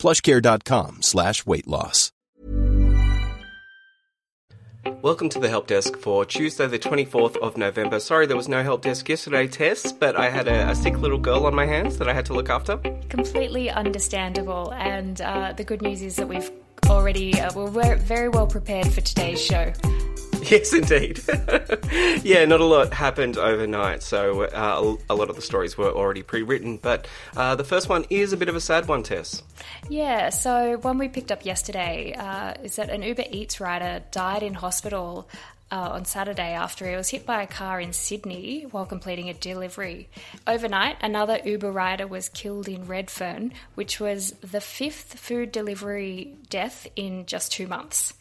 plushcare.com slash weight loss. Welcome to the help desk for Tuesday, the 24th of November. Sorry there was no help desk yesterday, Tess, but I had a, a sick little girl on my hands that I had to look after. Completely understandable. And uh, the good news is that we've already, uh, we're very well prepared for today's show. Yes, indeed. yeah, not a lot happened overnight, so uh, a lot of the stories were already pre written. But uh, the first one is a bit of a sad one, Tess. Yeah, so one we picked up yesterday uh, is that an Uber Eats rider died in hospital uh, on Saturday after he was hit by a car in Sydney while completing a delivery. Overnight, another Uber rider was killed in Redfern, which was the fifth food delivery death in just two months.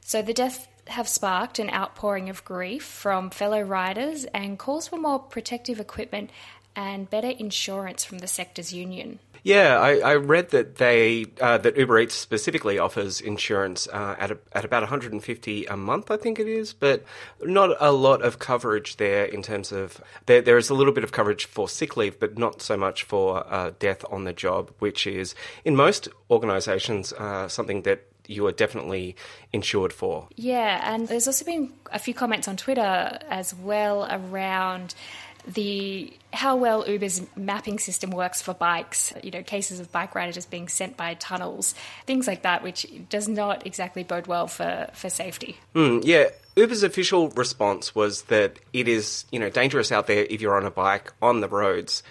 So the death have sparked an outpouring of grief from fellow riders and calls for more protective equipment and better insurance from the sector's union. Yeah, I, I read that they uh, that Uber Eats specifically offers insurance uh, at a, at about 150 a month, I think it is, but not a lot of coverage there in terms of there. There is a little bit of coverage for sick leave, but not so much for uh, death on the job, which is in most organisations uh, something that you are definitely insured for. Yeah, and there's also been a few comments on Twitter as well around the how well Uber's mapping system works for bikes, you know, cases of bike riders being sent by tunnels, things like that, which does not exactly bode well for, for safety. Mm, yeah, Uber's official response was that it is, you know, dangerous out there if you're on a bike on the roads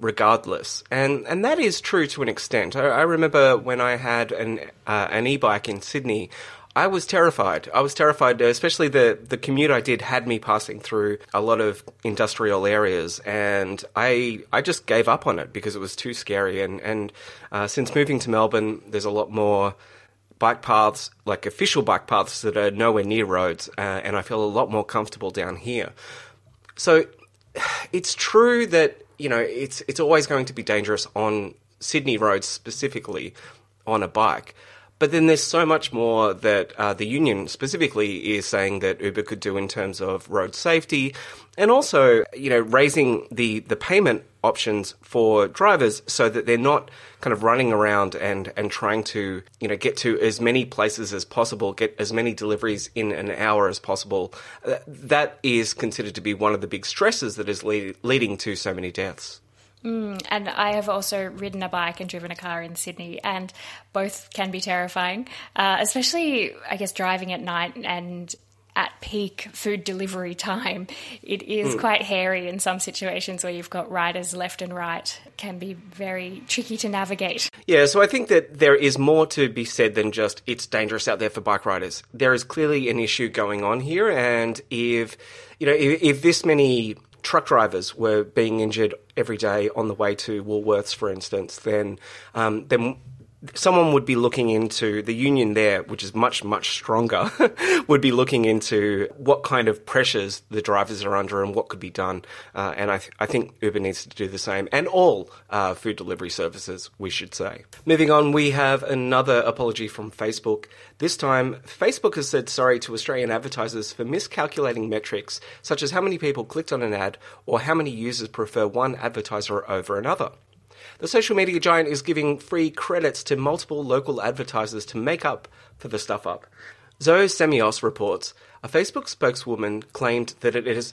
regardless. And and that is true to an extent. I, I remember when I had an uh, an e-bike in Sydney. I was terrified. I was terrified, especially the, the commute I did had me passing through a lot of industrial areas, and I I just gave up on it because it was too scary. And and uh, since moving to Melbourne, there's a lot more bike paths, like official bike paths that are nowhere near roads, uh, and I feel a lot more comfortable down here. So it's true that you know, it's it's always going to be dangerous on Sydney roads specifically on a bike. But then there's so much more that uh, the union specifically is saying that Uber could do in terms of road safety, and also you know raising the the payment options for drivers so that they're not kind of running around and and trying to you know get to as many places as possible, get as many deliveries in an hour as possible. Uh, that is considered to be one of the big stresses that is lead, leading to so many deaths. Mm, and I have also ridden a bike and driven a car in Sydney, and both can be terrifying, uh, especially, I guess, driving at night and at peak food delivery time. It is mm. quite hairy in some situations where you've got riders left and right. Can be very tricky to navigate. Yeah, so I think that there is more to be said than just it's dangerous out there for bike riders. There is clearly an issue going on here, and if you know if, if this many truck drivers were being injured every day on the way to Woolworths, for instance, then um, then someone would be looking into the union there, which is much much stronger, would be looking into what kind of pressures the drivers are under and what could be done. Uh, and I, th- I think Uber needs to do the same, and all uh, food delivery services, we should say. Moving on, we have another apology from Facebook. This time, Facebook has said sorry to Australian advertisers for miscalculating metrics such as how many people clicked on an ad or how many users prefer one advertiser over another. The social media giant is giving free credits to multiple local advertisers to make up for the stuff up. Zoe Samios reports a Facebook spokeswoman claimed that it has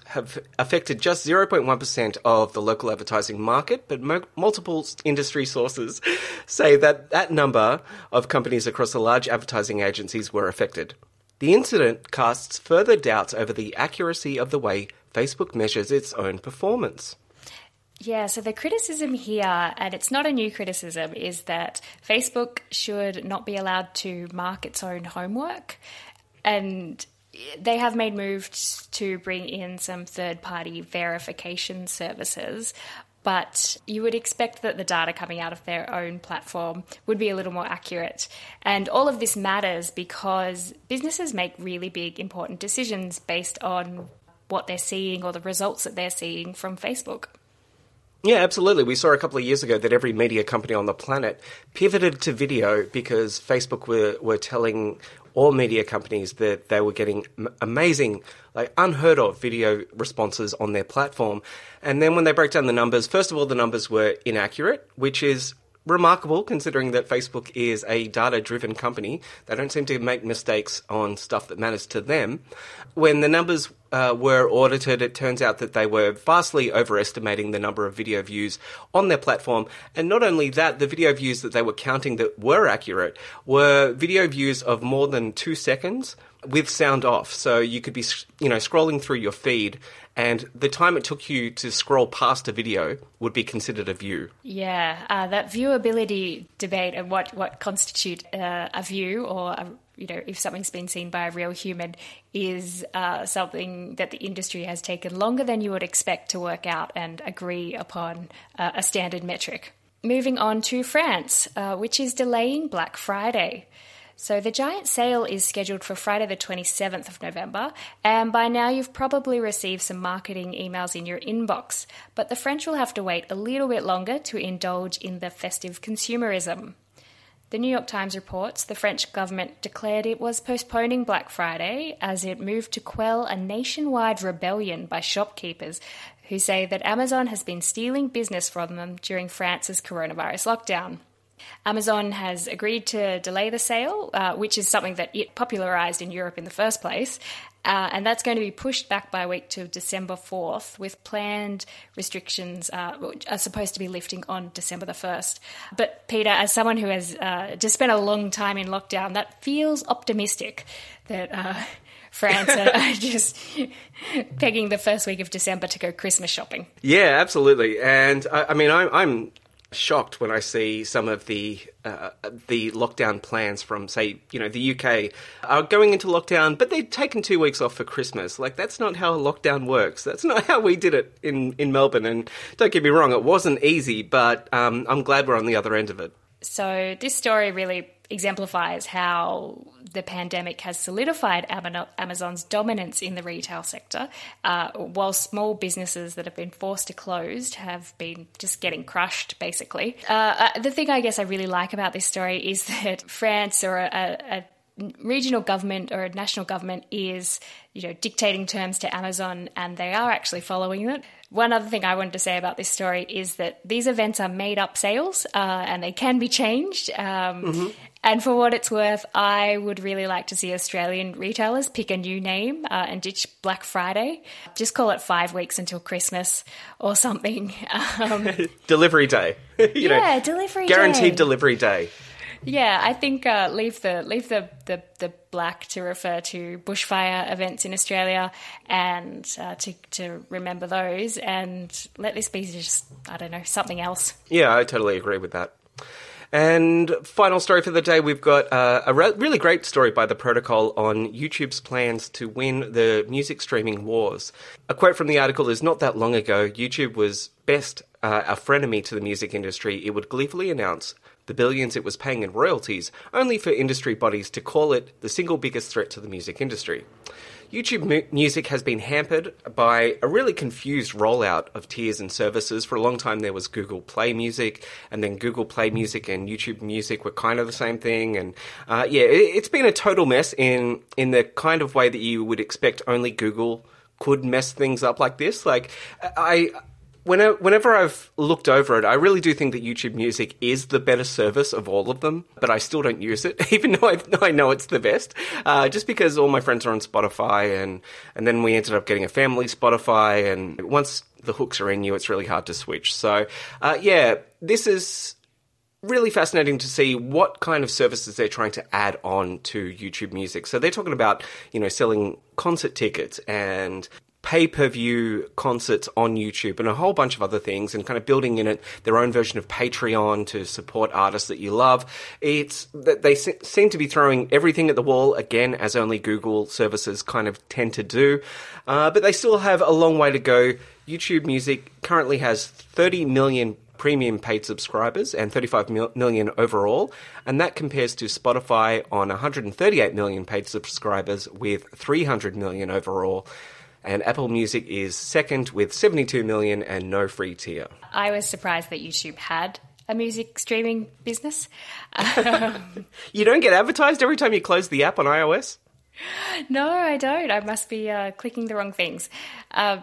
affected just 0.1% of the local advertising market, but mo- multiple industry sources say that that number of companies across the large advertising agencies were affected. The incident casts further doubts over the accuracy of the way Facebook measures its own performance. Yeah, so the criticism here, and it's not a new criticism, is that Facebook should not be allowed to mark its own homework. And they have made moves to bring in some third party verification services. but you would expect that the data coming out of their own platform would be a little more accurate. And all of this matters because businesses make really big, important decisions based on what they're seeing or the results that they're seeing from Facebook. Yeah, absolutely. We saw a couple of years ago that every media company on the planet pivoted to video because Facebook were, were telling all media companies that they were getting amazing, like unheard of video responses on their platform. And then when they broke down the numbers, first of all, the numbers were inaccurate, which is remarkable considering that Facebook is a data driven company. They don't seem to make mistakes on stuff that matters to them. When the numbers uh, were audited, it turns out that they were vastly overestimating the number of video views on their platform. And not only that, the video views that they were counting that were accurate were video views of more than two seconds with sound off. So you could be, you know, scrolling through your feed and the time it took you to scroll past a video would be considered a view. Yeah, uh, that viewability debate and what what constitute uh, a view or a, you know if something's been seen by a real human is uh, something that the industry has taken longer than you would expect to work out and agree upon uh, a standard metric. Moving on to France, uh, which is delaying Black Friday. So the giant sale is scheduled for Friday, the 27th of November, and by now you've probably received some marketing emails in your inbox. But the French will have to wait a little bit longer to indulge in the festive consumerism. The New York Times reports the French government declared it was postponing Black Friday as it moved to quell a nationwide rebellion by shopkeepers who say that Amazon has been stealing business from them during France's coronavirus lockdown. Amazon has agreed to delay the sale, uh, which is something that it popularized in Europe in the first place. Uh, and that's going to be pushed back by a week to December 4th, with planned restrictions uh, are supposed to be lifting on December the 1st. But, Peter, as someone who has uh, just spent a long time in lockdown, that feels optimistic that uh, France are just pegging the first week of December to go Christmas shopping. Yeah, absolutely. And I, I mean, I'm, I'm shocked when I see some of the uh, the lockdown plans from, say, you know, the UK are going into lockdown, but they've taken two weeks off for Christmas. Like that's not how a lockdown works. That's not how we did it in in Melbourne. And don't get me wrong, it wasn't easy, but um, I'm glad we're on the other end of it. So this story really exemplifies how the pandemic has solidified Amazon's dominance in the retail sector, uh, while small businesses that have been forced to close have been just getting crushed, basically. Uh, uh the thing I guess I really like about this story is that France or a, a regional government or a national government is, you know, dictating terms to Amazon and they are actually following it. One other thing I wanted to say about this story is that these events are made up sales uh, and they can be changed. Um, mm-hmm. And for what it's worth, I would really like to see Australian retailers pick a new name uh, and ditch Black Friday. Just call it five weeks until Christmas or something. Um, delivery day. yeah, know, delivery guaranteed day. delivery day. Yeah, I think uh, leave the leave the, the, the black to refer to bushfire events in Australia and uh, to to remember those, and let this be just I don't know something else. Yeah, I totally agree with that. And final story for the day, we've got uh, a re- really great story by The Protocol on YouTube's plans to win the music streaming wars. A quote from the article is Not that long ago, YouTube was best uh, a frenemy to the music industry. It would gleefully announce the billions it was paying in royalties, only for industry bodies to call it the single biggest threat to the music industry. YouTube mu- Music has been hampered by a really confused rollout of tiers and services. For a long time, there was Google Play Music, and then Google Play Music and YouTube Music were kind of the same thing. And uh, yeah, it, it's been a total mess in in the kind of way that you would expect only Google could mess things up like this. Like I whenever I've looked over it, I really do think that YouTube Music is the better service of all of them, but I still don't use it, even though I, I know it's the best. Uh, just because all my friends are on Spotify, and and then we ended up getting a family Spotify, and once the hooks are in you, it's really hard to switch. So, uh, yeah, this is really fascinating to see what kind of services they're trying to add on to YouTube Music. So they're talking about, you know, selling concert tickets and pay per view concerts on YouTube and a whole bunch of other things, and kind of building in it their own version of Patreon to support artists that you love. It's that they seem to be throwing everything at the wall again, as only Google services kind of tend to do. Uh, but they still have a long way to go. YouTube Music currently has 30 million premium paid subscribers and 35 million overall, and that compares to Spotify on 138 million paid subscribers with 300 million overall. And Apple Music is second with 72 million and no free tier. I was surprised that YouTube had a music streaming business. you don't get advertised every time you close the app on iOS? No, I don't. I must be uh, clicking the wrong things. Uh,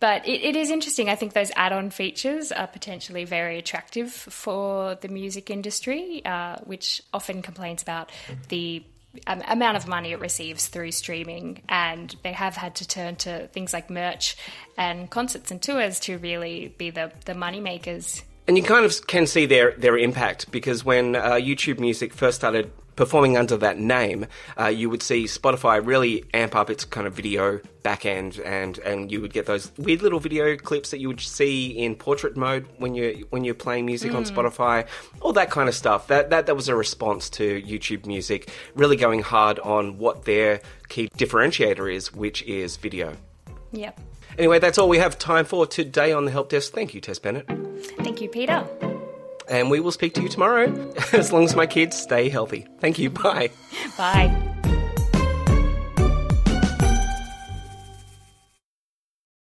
but it, it is interesting. I think those add on features are potentially very attractive for the music industry, uh, which often complains about the Um, amount of money it receives through streaming. And they have had to turn to things like merch and concerts and tours to really be the, the money makers. And you kind of can see their, their impact because when uh, YouTube Music first started performing under that name, uh, you would see Spotify really amp up its kind of video backend, and and you would get those weird little video clips that you would see in portrait mode when you when you're playing music mm. on Spotify, all that kind of stuff. That that that was a response to YouTube Music really going hard on what their key differentiator is, which is video. Yep. Anyway, that's all we have time for today on the help desk. Thank you, Tess Bennett. Thank you, Peter and we will speak to you tomorrow as long as my kids stay healthy. Thank you. Bye. Bye.